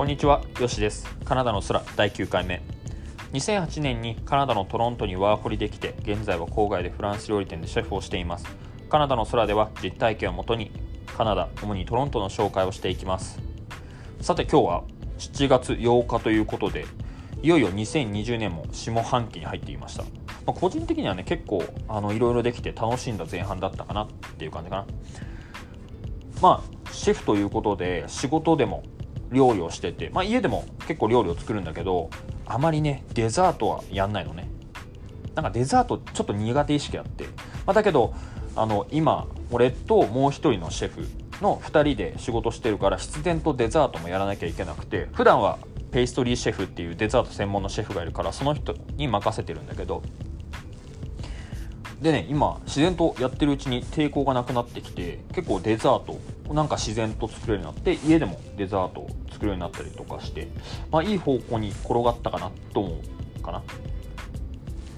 こんにちは、よしです。カナダの空第9回目。2008年にカナダのトロントにワーホリできて、現在は郊外でフランス料理店でシェフをしています。カナダの空では実体験をもとに、カナダ、主にトロントの紹介をしていきます。さて今日は7月8日ということで、いよいよ2020年も下半期に入っていました。まあ、個人的にはね、結構あのいろいろできて楽しんだ前半だったかなっていう感じかな。まあ、シェフということで仕事でも料理をしてて、まあ、家でも結構料理を作るんだけどあまりねデザートはやんないのね。なんかデザートちょっと苦手意識あって、まあ、だけどあの今俺ともう一人のシェフの2人で仕事してるから必然とデザートもやらなきゃいけなくて普段はペイストリーシェフっていうデザート専門のシェフがいるからその人に任せてるんだけどでね今自然とやってるうちに抵抗がなくなってきて結構デザートなんか自然と作れるようになって家でもデザートを作るようになったりとかして、まあ、いい方向に転がったかなと思うかな。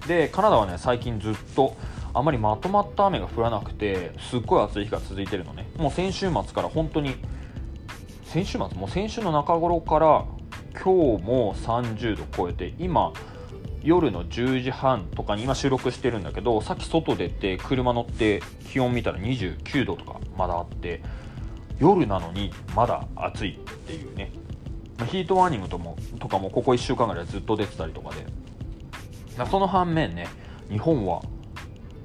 でカナダはね最近ずっとあまりまとまった雨が降らなくてすっごい暑い日が続いてるのね。もう先週末から本当に先週末？もう先週の中頃から今日も30度超えて今夜の10時半とかに今収録してるんだけどさっき外出て車乗って気温見たら29度とかまだあって夜なのにまだ暑いっていうね。ヒートワーニングともとかもここ1週間ぐらいずっと出てたりとかで。その反面ね日本は、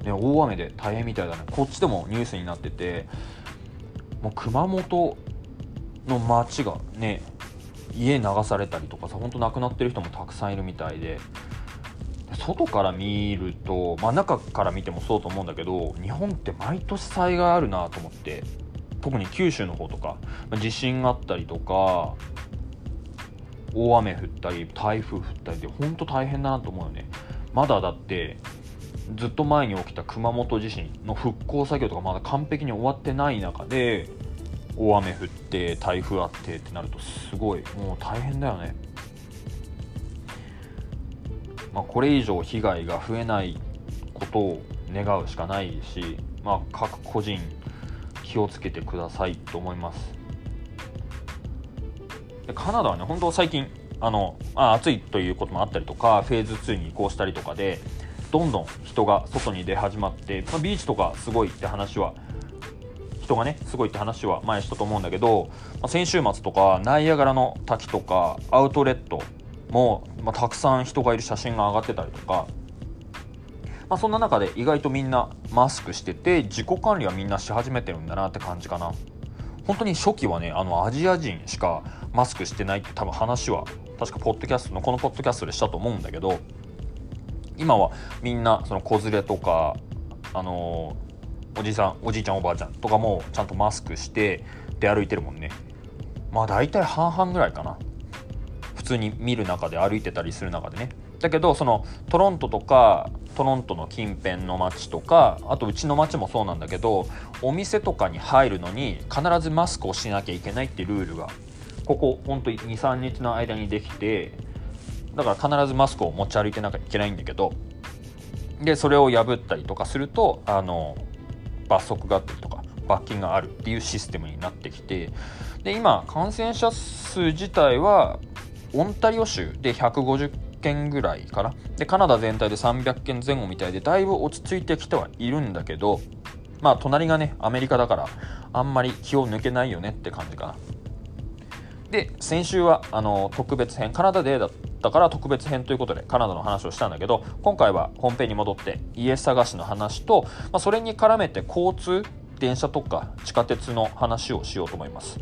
ね、大雨で大変みたいだね。こっちでもニュースになっててもう熊本の町がね家流されたりとかさ本当亡くなってる人もたくさんいるみたいで。外から見ると、まあ、中から見てもそうと思うんだけど日本って毎年災害あるなと思って特に九州の方とか、ま、地震があったりとか大雨降ったり台風降ったりで本当大変だなと思うよね。まだだってずっと前に起きた熊本地震の復興作業とかまだ完璧に終わってない中で大雨降って台風あってってなるとすごいもう大変だよね。まあ、これ以上被害が増えないことを願うしかないし、まあ、各個人気をつけてくださいと思います。でカナダはね本当最近あのあ暑いということもあったりとかフェーズ2に移行したりとかでどんどん人が外に出始まって、まあ、ビーチとかすごいって話は人がねすごいって話は前したと思うんだけど、まあ、先週末とかナイアガラの滝とかアウトレットも、まあ、たくさん人がいる写真が上がってたりとか、まあ、そんな中で意外とみんなマスクしてて自己管理はみんなし始めてるんだなって感じかな。本当に初期はねあのアジア人しかマスクしてないって多分話は確かポッドキャストのこのポッドキャストでしたと思うんだけど今はみんなその子連れとかあのおじさんおじいちゃんおばあちゃんとかもちゃんとマスクして出歩いてるもんね。まあ大体半々ぐらいかな。通に見る中で歩いてたりする中でね。だけどそのトロントとかトロントの近辺の街とかあとうちの街もそうなんだけどお店とかに入るのに必ずマスクをしなきゃいけないってルールがここほんと23日の間にできてだから必ずマスクを持ち歩いてなきゃいけないんだけどでそれを破ったりとかするとあの罰則があったりとか罰金があるっていうシステムになってきてで今感染者数自体はオンタリオ州で150件ぐらいかな。でカナダ全体で300件前後みたいでだいぶ落ち着いてきてはいるんだけどまあ隣がねアメリカだからあんまり気を抜けないよねって感じかな。で先週はあの特別編カナダデーだったから特別編ということでカナダの話をしたんだけど今回は本編に戻って家探しの話と、まあ、それに絡めて交通電車とか地下鉄の話をしようと思います。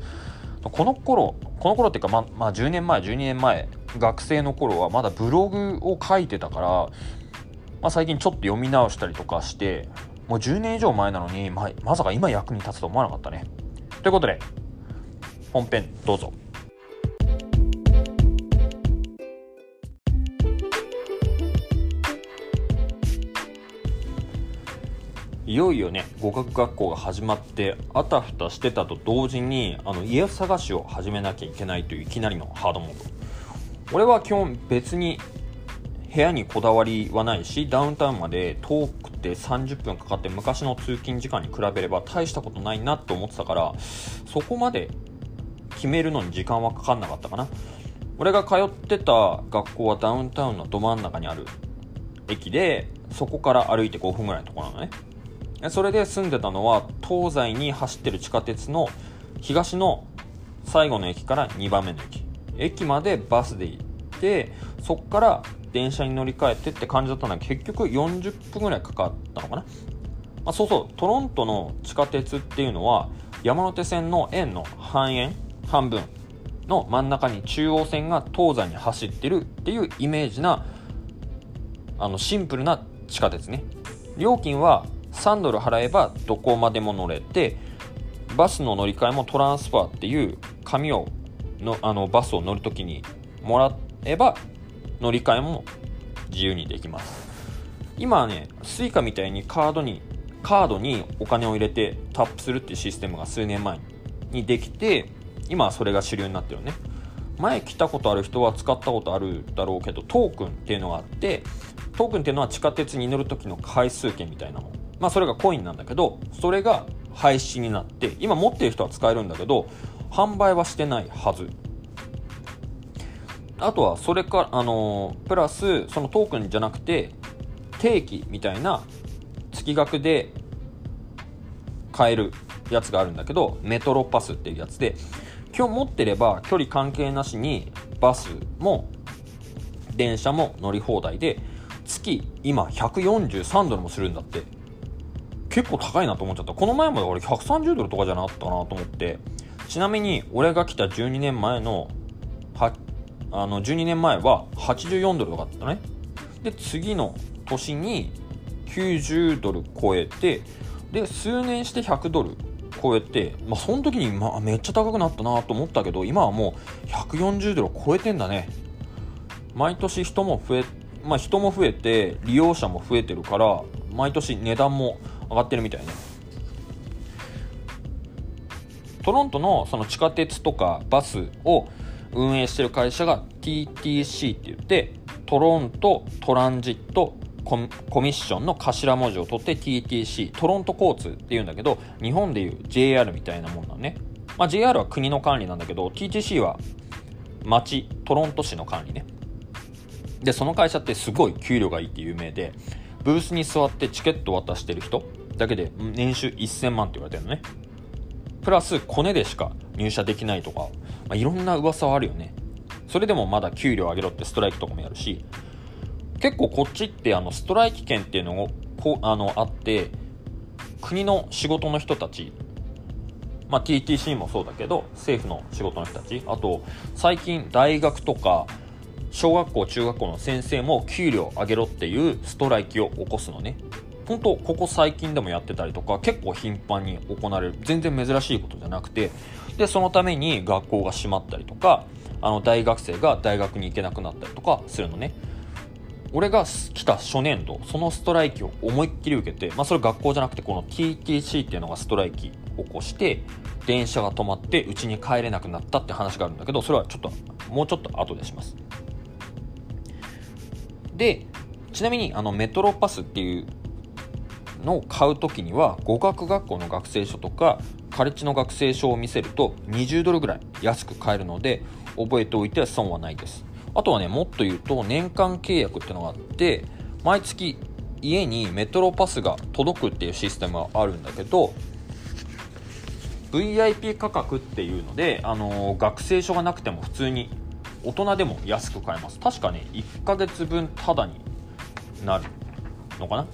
この頃この頃っていうか、ままあ、10年前12年前学生の頃はまだブログを書いてたから、まあ、最近ちょっと読み直したりとかしてもう10年以上前なのに、ま、まさか今役に立つと思わなかったね。ということで本編どうぞ。いよいよね語学学校が始まってあたふたしてたと同時にあの家探しを始めなきゃいけないといういきなりのハードモード。俺は基本別に部屋にこだわりはないしダウンタウンまで遠くて30分かかって昔の通勤時間に比べれば大したことないなと思ってたからそこまで決めるのに時間はかかんなかったかな。俺が通ってた学校はダウンタウンのど真ん中にある駅でそこから歩いて5分ぐらいのところなのね。それで住んでたのは東西に走ってる地下鉄の東の最後の駅から2番目の駅。駅までバスで行ってそこから電車に乗り換えてって感じだったんだけど結局40分ぐらいかかったのかな、あ、そうそうトロントの地下鉄っていうのは山手線の円の半円半分の真ん中に中央線が東西に走ってるっていうイメージなあのシンプルな地下鉄ね。料金は3ドル払えばどこまでも乗れてバスの乗り換えもトランスファーっていう紙をのあのバスを乗るときにもらえば乗り換えも自由にできます。今はね Suica みたいにカードにカードにお金を入れてタップするっていうシステムが数年前にできて今はそれが主流になってるね。前来たことある人は使ったことあるだろうけどトークンっていうのがあってトークンっていうのは地下鉄に乗る時の回数券みたいなものまあそれがコインなんだけどそれが廃止になって今持ってる人は使えるんだけど販売はしてないはず。あとはそれかあのプラスそのトークンじゃなくて定期みたいな月額で買えるやつがあるんだけどメトロパスっていうやつで今日持ってれば距離関係なしにバスも電車も乗り放題で月今143ドルもするんだって。結構高いなと思っちゃった。この前まで俺130ドルとかじゃなかったなと思って。ちなみに俺が来た12年前のはあの12年前は84ドルとかだったね。で次の年に90ドル超えてで数年して100ドル超えて、まあ、その時に、まあ、めっちゃ高くなったなと思ったけど今はもう140ドル超えてんだね。毎年人も増えまあ、人も増えて利用者も増えてるから毎年値段も上がってるみたいね。トロントのその地下鉄とかバスを運営してる会社が TTC って言ってトロントトランジットコミッションの頭文字を取って TTC トロント交通っていうんだけど日本でいう JR みたいなもんなのね、まあ、JR は国の管理なんだけど TTC は町トロント市の管理ね。でその会社ってすごい給料がいいって有名でブースに座ってチケット渡してる人だけで年収1000万って言われてるのね。プラスコネでしか入社できないとか、まあ、いろんな噂はあるよね。それでもまだ給料上げろってストライキとかもやるし結構こっちってあのストライキ権っていうのをこあのあって国の仕事の人たちまあ、TTC もそうだけど政府の仕事の人たちあと最近大学とか小学校中学校の先生も給料上げろっていうストライキを起こすのね。本当ここ最近でもやってたりとか結構頻繁に行われる全然珍しいことじゃなくて。でそのために学校が閉まったりとかあの大学生が大学に行けなくなったりとかするのね。俺が来た初年度そのストライキを思いっきり受けて、まあ、それ学校じゃなくてこの TTC っていうのがストライキ起こして電車が止まって家に帰れなくなったって話があるんだけどそれはちょっともうちょっと後でします。でちなみにあのメトロパスっていうのを買う時には語学学校の学生証とかカレッジの学生証を見せると20ドルぐらい安く買えるので覚えておいては損はないです。あとはねもっと言うと年間契約っていうのがあって毎月家にメトロパスが届くっていうシステムがあるんだけど VIP 価格っていうので、あの、学生証がなくても普通に大人でも安く買えます。確かね1ヶ月分タダになるのか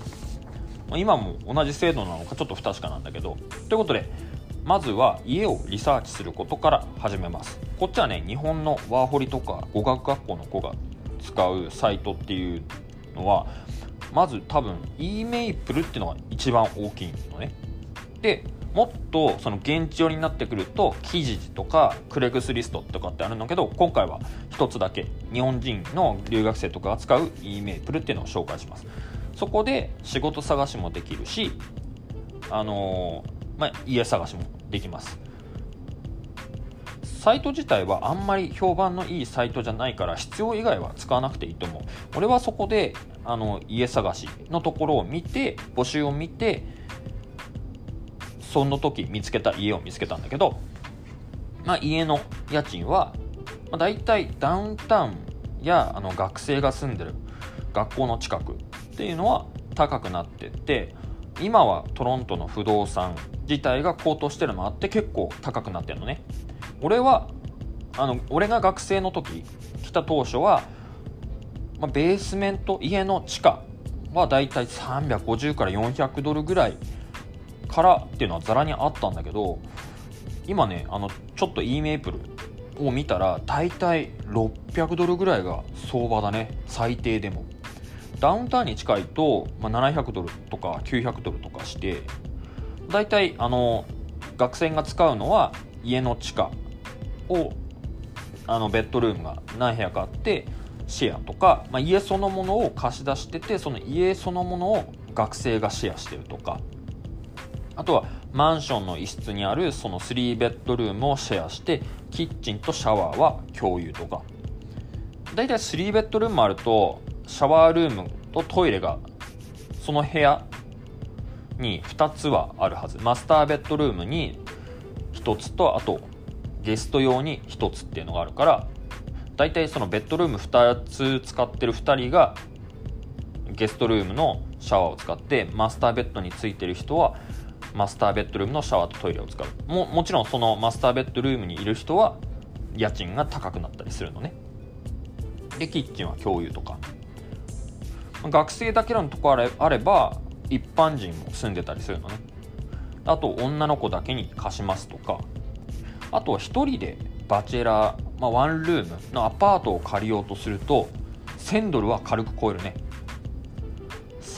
な？今も同じ制度なのかちょっと不確かなんだけど。ということでまずは家をリサーチすることから始めます。こっちはね日本のワーホリとか語学学校の子が使うサイトっていうのはまず多分 e メイプルっていうのが一番大きいのね。でもっとその現地寄りになってくると記事とかクレグスリストとかってあるんだけど今回は1つだけ日本人の留学生とかが使う e メイプルっていうのを紹介します。そこで仕事探しもできるしあのー、まあ、家探しもできます。サイト自体はあんまり評判のいいサイトじゃないから必要以外は使わなくていいと思う。俺はそこであの家探しのところを見て募集を見てその時見つけた家を見つけたんだけどまあ、家の家賃は、まあ、大体ダウンタウンやあの学生が住んでる学校の近くっていうのは高くなってって今はトロントの不動産自体が高騰してるのもあって結構高くなってるのね。俺はあの俺が学生の時来た当初は、まあ、ベースメント家の地下はだいたい350から400ドルぐらいからっていうのはざらにあったんだけど今ねあのちょっと e メープルを見たら大体600ドルぐらいが相場だね。最低でも。ダウンタウンに近いと、まあ、700ドルとか900ドルとかして大体あの学生が使うのは家の地下をあのベッドルームが何部屋かあってシェアとか、まあ、家そのものを貸し出しててその家そのものを学生がシェアしてるとか。あとはマンションの一室にあるその3ベッドルームをシェアしてキッチンとシャワーは共有とか。大体3ベッドルームあるとシャワールームとトイレがその部屋に2つはあるはず。マスターベッドルームに1つとあとゲスト用に1つっていうのがあるから大体そのベッドルーム2つ使ってる2人がゲストルームのシャワーを使ってマスターベッドについてる人はマスターベッドルームのシャワーとトイレを使う。ももちろんそのマスターベッドルームにいる人は家賃が高くなったりするのね。でキッチンは共有とか。学生だけのとこあれば一般人も住んでたりするのね。あと女の子だけに貸しますとか。あとは1人でバチェラー、まあ、ワンルームのアパートを借りようとすると1000ドルは軽く超えるね。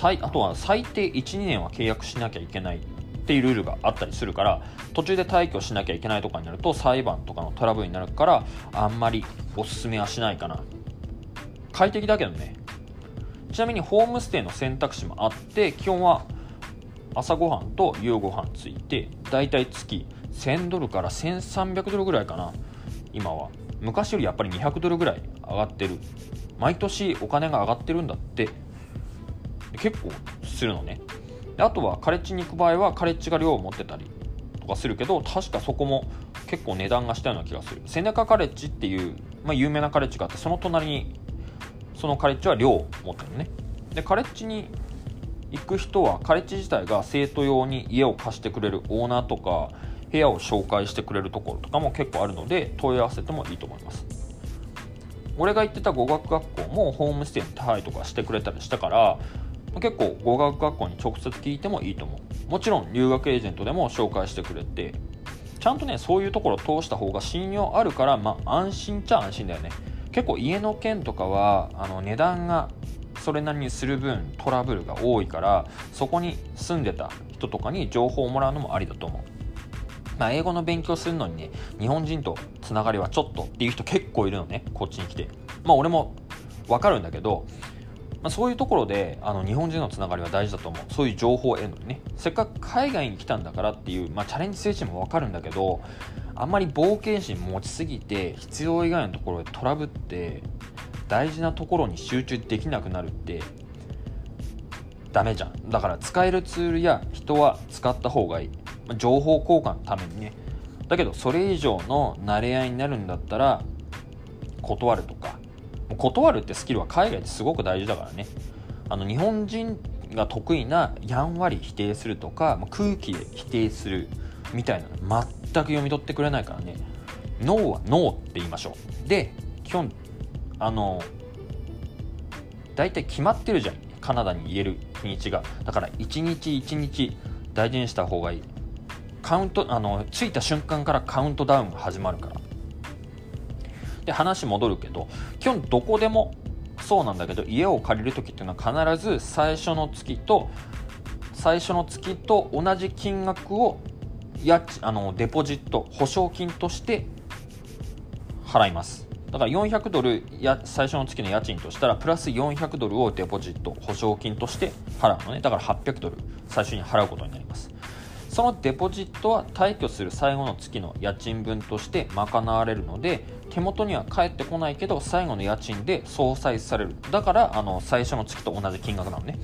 あとは最低12年は契約しなきゃいけない。っていうルールがあったりするから途中で退去しなきゃいけないとかになると裁判とかのトラブルになるからあんまりおすすめはしないかな。快適だけどね。ちなみにホームステイの選択肢もあって基本は朝ごはんと夕ごはんついてだいたい月1000ドルから1300ドルぐらいかな。今は。昔よりやっぱり200ドルぐらい上がってる。毎年お金が上がってるんだって結構するのね。あとはカレッジに行く場合はカレッジが寮を持ってたりとかするけど確かそこも結構値段がしたような気がする。セネカカレッジっていう、まあ、有名なカレッジがあってその隣にそのカレッジは寮を持ってるのね。でカレッジに行く人はカレッジ自体が生徒用に家を貸してくれるオーナーとか部屋を紹介してくれるところとかも結構あるので問い合わせてもいいと思います。俺が行ってた語学学校もホームステイの手配とかしてくれたりしたから結構語学学校に直接聞いてもいいと思う。もちろん留学エージェントでも紹介してくれて。ちゃんとねそういうところを通した方が信用あるからまあ安心っちゃ安心だよね。結構家の件とかはあの値段がそれなりにする分トラブルが多いからそこに住んでた人とかに情報をもらうのもありだと思う。まあ、英語の勉強するのにね日本人とつながりはちょっとっていう人結構いるのねこっちに来て。まあ俺も分かるんだけどまあ、そういうところであの日本人のつながりは大事だと思う。そういう情報を得るのね。せっかく海外に来たんだからっていう、まあ、チャレンジ精神も分かるんだけどあんまり冒険心持ちすぎて必要以外のところでトラブって大事なところに集中できなくなるってダメじゃん。だから使えるツールや人は使った方がいい、情報交換のためにね。だけどそれ以上の慣れ合いになるんだったら断るとか断るってスキルは海外ですごく大事だからね。あの日本人が得意なやんわり否定するとか空気で否定するみたいなの全く読み取ってくれないからね。ノーはノーって言いましょう。で基本あの大体決まってるじゃん。カナダに言える日にちが。だから1日1日大事にした方がいい。カウントあの着いた瞬間からカウントダウンが始まるから。で話戻るけど基本どこでもそうなんだけど家を借りる時っていうのは必ず最初の月と最初の月と同じ金額を家あのデポジット保証金として払います。だから400ドルや最初の月の家賃としたらプラス400ドルをデポジット保証金として払うのね。だから800ドル最初に払うことになります。そのデポジットは退去する最後の月の家賃分として賄われるので手元には返ってこないけど最後の家賃で相殺される。だからあの最初の月と同じ金額なのね。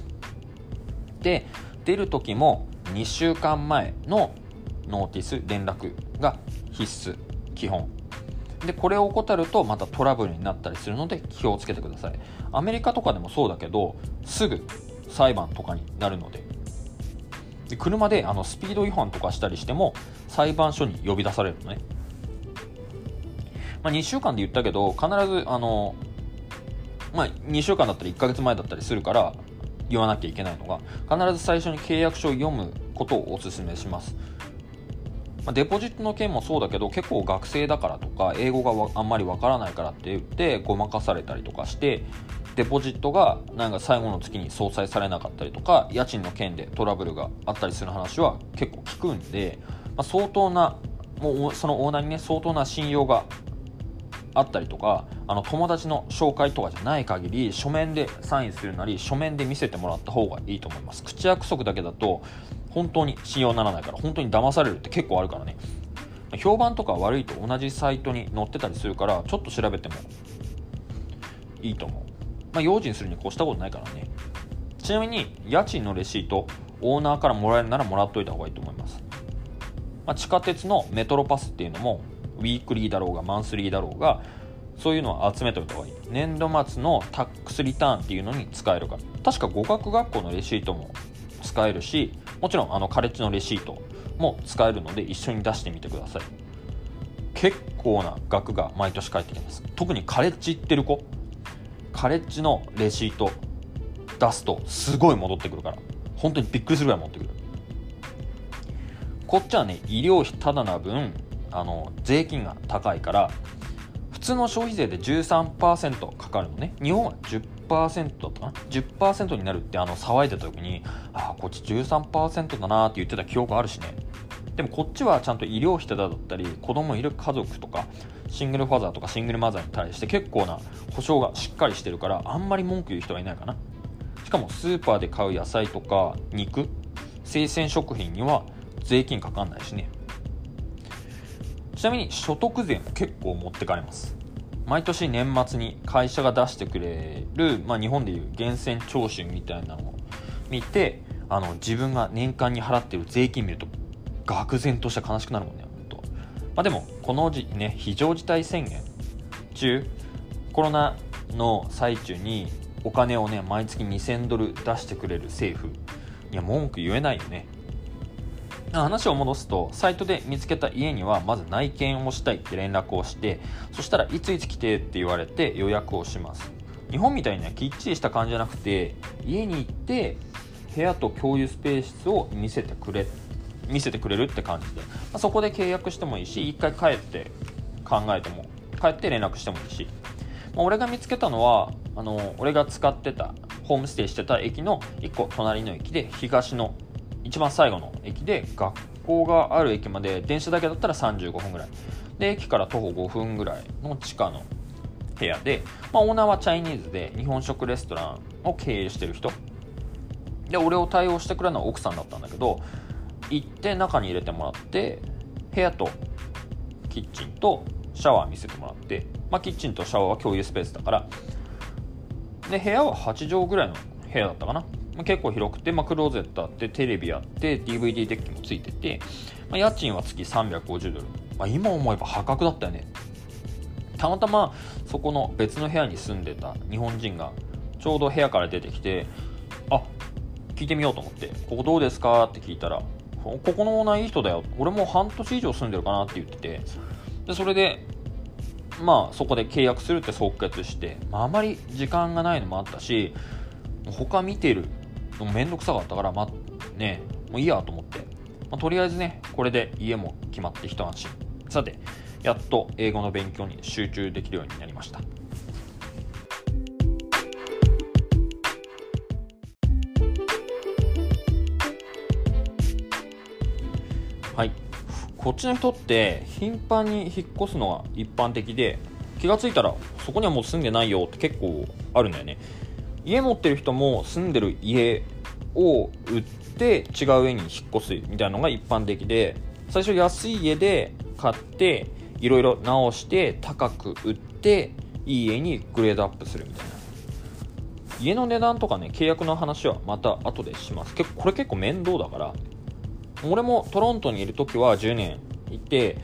で出る時も2週間前のノーティス連絡が必須基本。でこれを怠るとまたトラブルになったりするので気をつけてください。アメリカとかでもそうだけどすぐ裁判とかになるので。で車であのスピード違反とかしたりしても裁判所に呼び出されるのね、まあ、2週間で言ったけど必ずあの、まあ、2週間だったり1ヶ月前だったりするから言わなきゃいけないのが必ず最初に契約書を読むことをお勧めします。ま、デポジットの件もそうだけど結構学生だからとか英語があんまりわからないからって言ってごまかされたりとかしてデポジットがなんか最後の月に相殺されなかったりとか家賃の件でトラブルがあったりする話は結構聞くんで、まあ、相当なもうそのオーナーにね相当な信用があったりとかあの友達の紹介とかじゃない限り書面でサインするなり書面で見せてもらった方がいいと思います。口約束だけだと本当に信用ならないから本当に騙されるって結構あるからね。評判とか悪いと同じサイトに載ってたりするからちょっと調べてもいいと思う。まあ用心するに越したことないからね。ちなみに家賃のレシートオーナーからもらえるならもらっといた方がいいと思います、まあ、地下鉄のメトロパスっていうのもウィークリーだろうがマンスリーだろうがそういうのを集めておいた方がいい。年度末のタックスリターンっていうのに使えるから。確か語学学校のレシートも使えるしもちろんあのカレッジのレシートも使えるので一緒に出してみてください。結構な額が毎年返ってきます。特にカレッジ行ってる子。カレッジのレシート出すとすごい戻ってくるから。本当にびっくりするぐらい持ってくる。こっちはね医療費ただな分あの税金が高いから普通の消費税で13%かかるのね。日本は10%だったかな？10%になるってあの騒いでた時にああこっち13%だなって言ってた記憶あるしね。でもこっちはちゃんと医療費だったり子供いる家族とかシングルファザーとかシングルマザーに対して結構な保証がしっかりしてるからあんまり文句言う人はいないかな。しかもスーパーで買う野菜とか肉生鮮食品には税金かかんないしね。ちなみに所得税も結構持ってかれます。毎年年末に会社が出してくれる、まあ、日本でいう源泉徴収みたいなのを見てあの自分が年間に払ってる税金見ると愕然として悲しくなるもんね。まあでもこの時ね非常事態宣言中コロナの最中にお金をね毎月2000ドル出してくれる政府には文句言えないよね。話を戻すとサイトで見つけた家にはまず内見をしたいって連絡をしてそしたらいついつ来てって言われて予約をします。日本みたいにねきっちりした感じじゃなくて家に行って部屋と共有スペースを見せてくれ見せてくれるって感じで、まあ、そこで契約してもいいし一回帰って考えても帰って連絡してもいいし、まあ、俺が見つけたのはあの俺が使ってたホームステイしてた駅の1個隣の駅で東の一番最後の駅で学校がある駅まで電車だけだったら35分ぐらい。で駅から徒歩5分ぐらいの地下の部屋で、まあ、オーナーはチャイニーズで日本食レストランを経営してる人。で俺を対応してくれるのは奥さんだったんだけど行って中に入れてもらって部屋とキッチンとシャワー見せてもらって、まあ、キッチンとシャワーは共有スペースだから。で部屋は8畳ぐらいの部屋だったかな。まあ、結構広くて、まあ、クローゼットあってテレビあって DVD デッキもついてて、まあ、家賃は月350ドル、まあ、今思えば破格だったよね。たまたまそこの別の部屋に住んでた日本人がちょうど部屋から出てきてあ聞いてみようと思って「ここどうですか?」って聞いたら「ここのオーナーいい人だよ俺も半年以上住んでるかな」って言っててでそれでまあそこで契約するって即決して、まあ、あまり時間がないのもあったし他見てるもうめんどくさかったから、まあ、ね、もういいやと思って、まあ、とりあえずね、これで家も決まって一安心。さて、やっと英語の勉強に集中できるようになりました。はい。こっちの人って頻繁に引っ越すのが一般的で気が付いたらそこにはもう住んでないよって結構あるんだよね。家持ってる人も住んでる家を売って違う家に引っ越すみたいなのが一般的で最初安い家で買っていろいろ直して高く売っていい家にグレードアップするみたいな家の値段とかね契約の話はまた後でします結構これ結構面倒だから俺もトロントにいる時は10年いて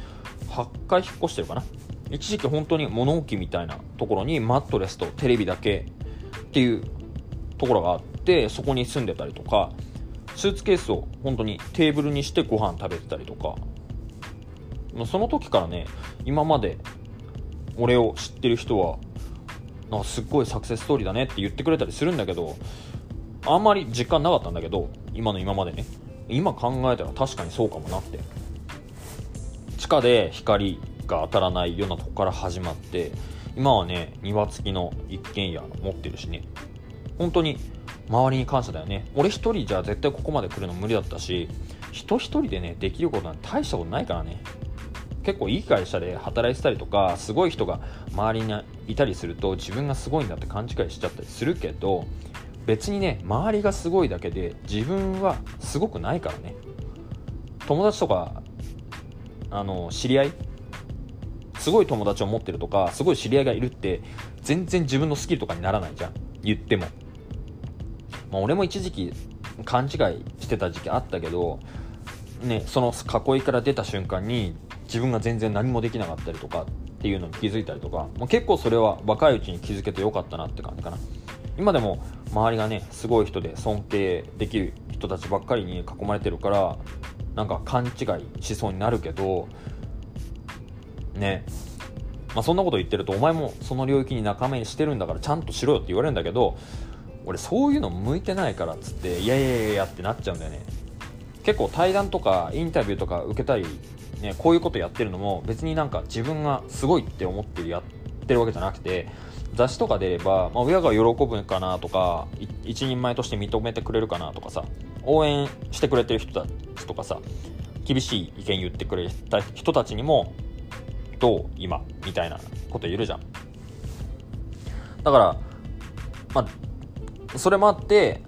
8回引っ越してるかな。一時期本当に物置みたいなところにマットレスとテレビだけっていうところがあってそこに住んでたりとかスーツケースを本当にテーブルにしてご飯食べてたりとか。その時からね今まで俺を知ってる人はなんかすっごいサクセスストーリーだねって言ってくれたりするんだけどあんまり実感なかったんだけど今の今までね。今考えたら確かにそうかもなって。地下で光が当たらないようなとこから始まって今はね庭付きの一軒家持ってるしね。本当に周りに感謝だよね。俺一人じゃ絶対ここまで来るの無理だったし人一人でねできることなんて大したことないからね。結構いい会社で働いてたりとかすごい人が周りにいたりすると自分がすごいんだって勘違いしちゃったりするけど別にね周りがすごいだけで自分はすごくないからね。友達とかあの知り合い？すごい友達を持ってるとかすごい知り合いがいるって全然自分のスキルとかにならないじゃん。言っても、まあ、俺も一時期勘違いしてた時期あったけどねその囲いから出た瞬間に自分が全然何もできなかったりとかっていうのに気づいたりとか、まあ、結構それは若いうちに気づけてよかったなって感じかな。今でも周りがねすごい人で尊敬できる人たちばっかりに囲まれてるからなんか勘違いしそうになるけどね。まあ、そんなこと言ってるとお前もその領域に仲間にしてるんだからちゃんとしろよって言われるんだけど俺そういうの向いてないからっつっていやいやいやいやってなっちゃうんだよね。結構対談とかインタビューとか受けたり、ね、こういうことやってるのも別になんか自分がすごいって思ってるやっててるわけじゃなくて雑誌とか出れば、まあ、親が喜ぶかなとか一人前として認めてくれるかなとかさ応援してくれてる人たちとかさ厳しい意見言ってくれた人たちにもどう今みたいなこと言えるじゃん。だからまあそれもあって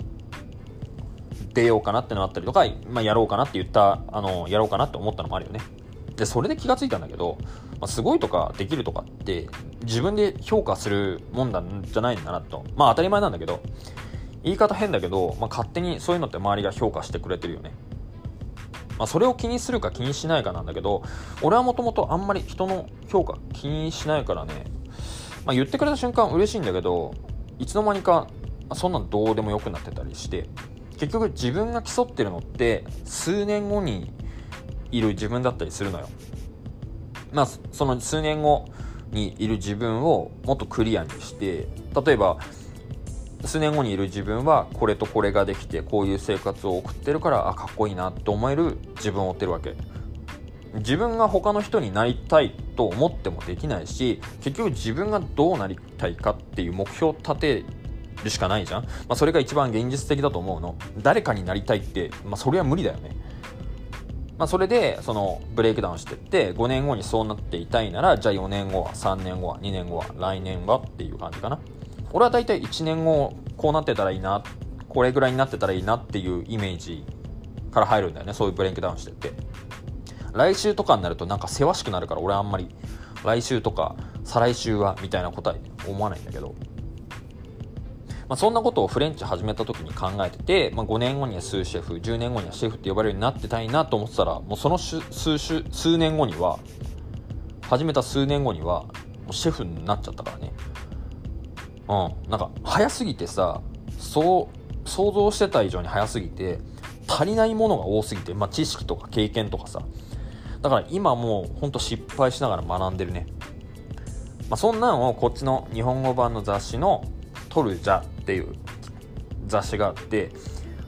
出ようかなってのあったりとか、まあ、やろうかなって言ったあのやろうかなって思ったのもあるよね。でそれで気がついたんだけど、ま、すごいとかできるとかって自分で評価するもんなんじゃないんだなと。まあ当たり前なんだけど言い方変だけど、まあ、勝手にそういうのって周りが評価してくれてるよね。まあ、それを気にするか気にしないかなんだけど俺はもともとあんまり人の評価気にしないからね、まあ、言ってくれた瞬間嬉しいんだけどいつの間にかそんなんどうでもよくなってたりして結局自分が競ってるのって数年後にいる自分だったりするのよ。まあその数年後にいる自分をもっとクリアにして例えば数年後にいる自分はこれとこれができてこういう生活を送ってるからあかっこいいなって思える自分を追ってるわけ。自分が他の人になりたいと思ってもできないし結局自分がどうなりたいかっていう目標を立てるしかないじゃん、まあ、それが一番現実的だと思うの。誰かになりたいって、まあ、それは無理だよね。まあ、それでそのブレイクダウンしてって5年後にそうなっていたいならじゃあ4年後は3年後は2年後は来年はっていう感じかな。俺は大体1年後こうなってたらいいなこれぐらいになってたらいいなっていうイメージから入るんだよねそういうブレイクダウンしてって。来週とかになるとなんかせわしくなるから俺あんまり来週とか再来週はみたいなこと思わないんだけど、まあ、そんなことをフレンチ始めた時に考えてて、まあ、5年後にはスーシェフ10年後にはシェフって呼ばれるようになってたいなと思ってたらもうその数数年後には始めた数年後にはもうシェフになっちゃったからね。うん。なんか早すぎてさそう想像してた以上に早すぎて足りないものが多すぎて、まあ、知識とか経験とかさ。だから今もうほんと失敗しながら学んでるね、まあ、そんなんをこっちの日本語版の雑誌の「トルジャ」っていう雑誌があって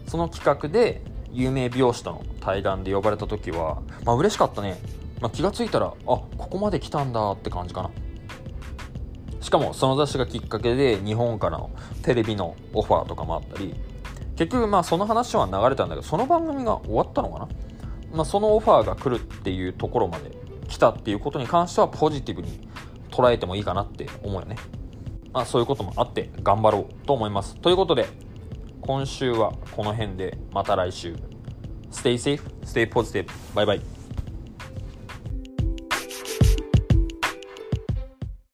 その企画で有名美容師との対談で呼ばれた時はまあ嬉しかったね、まあ、気が付いたらあここまで来たんだって感じかな。しかもその雑誌がきっかけで日本からのテレビのオファーとかもあったり結局まあその話は流れたんだけどその番組が終わったのかな、まあ、そのオファーが来るっていうところまで来たっていうことに関してはポジティブに捉えてもいいかなって思うよね。まあそういうこともあって頑張ろうと思いますということで今週はこの辺でまた来週 Stay safe, stay positive. Bye bye.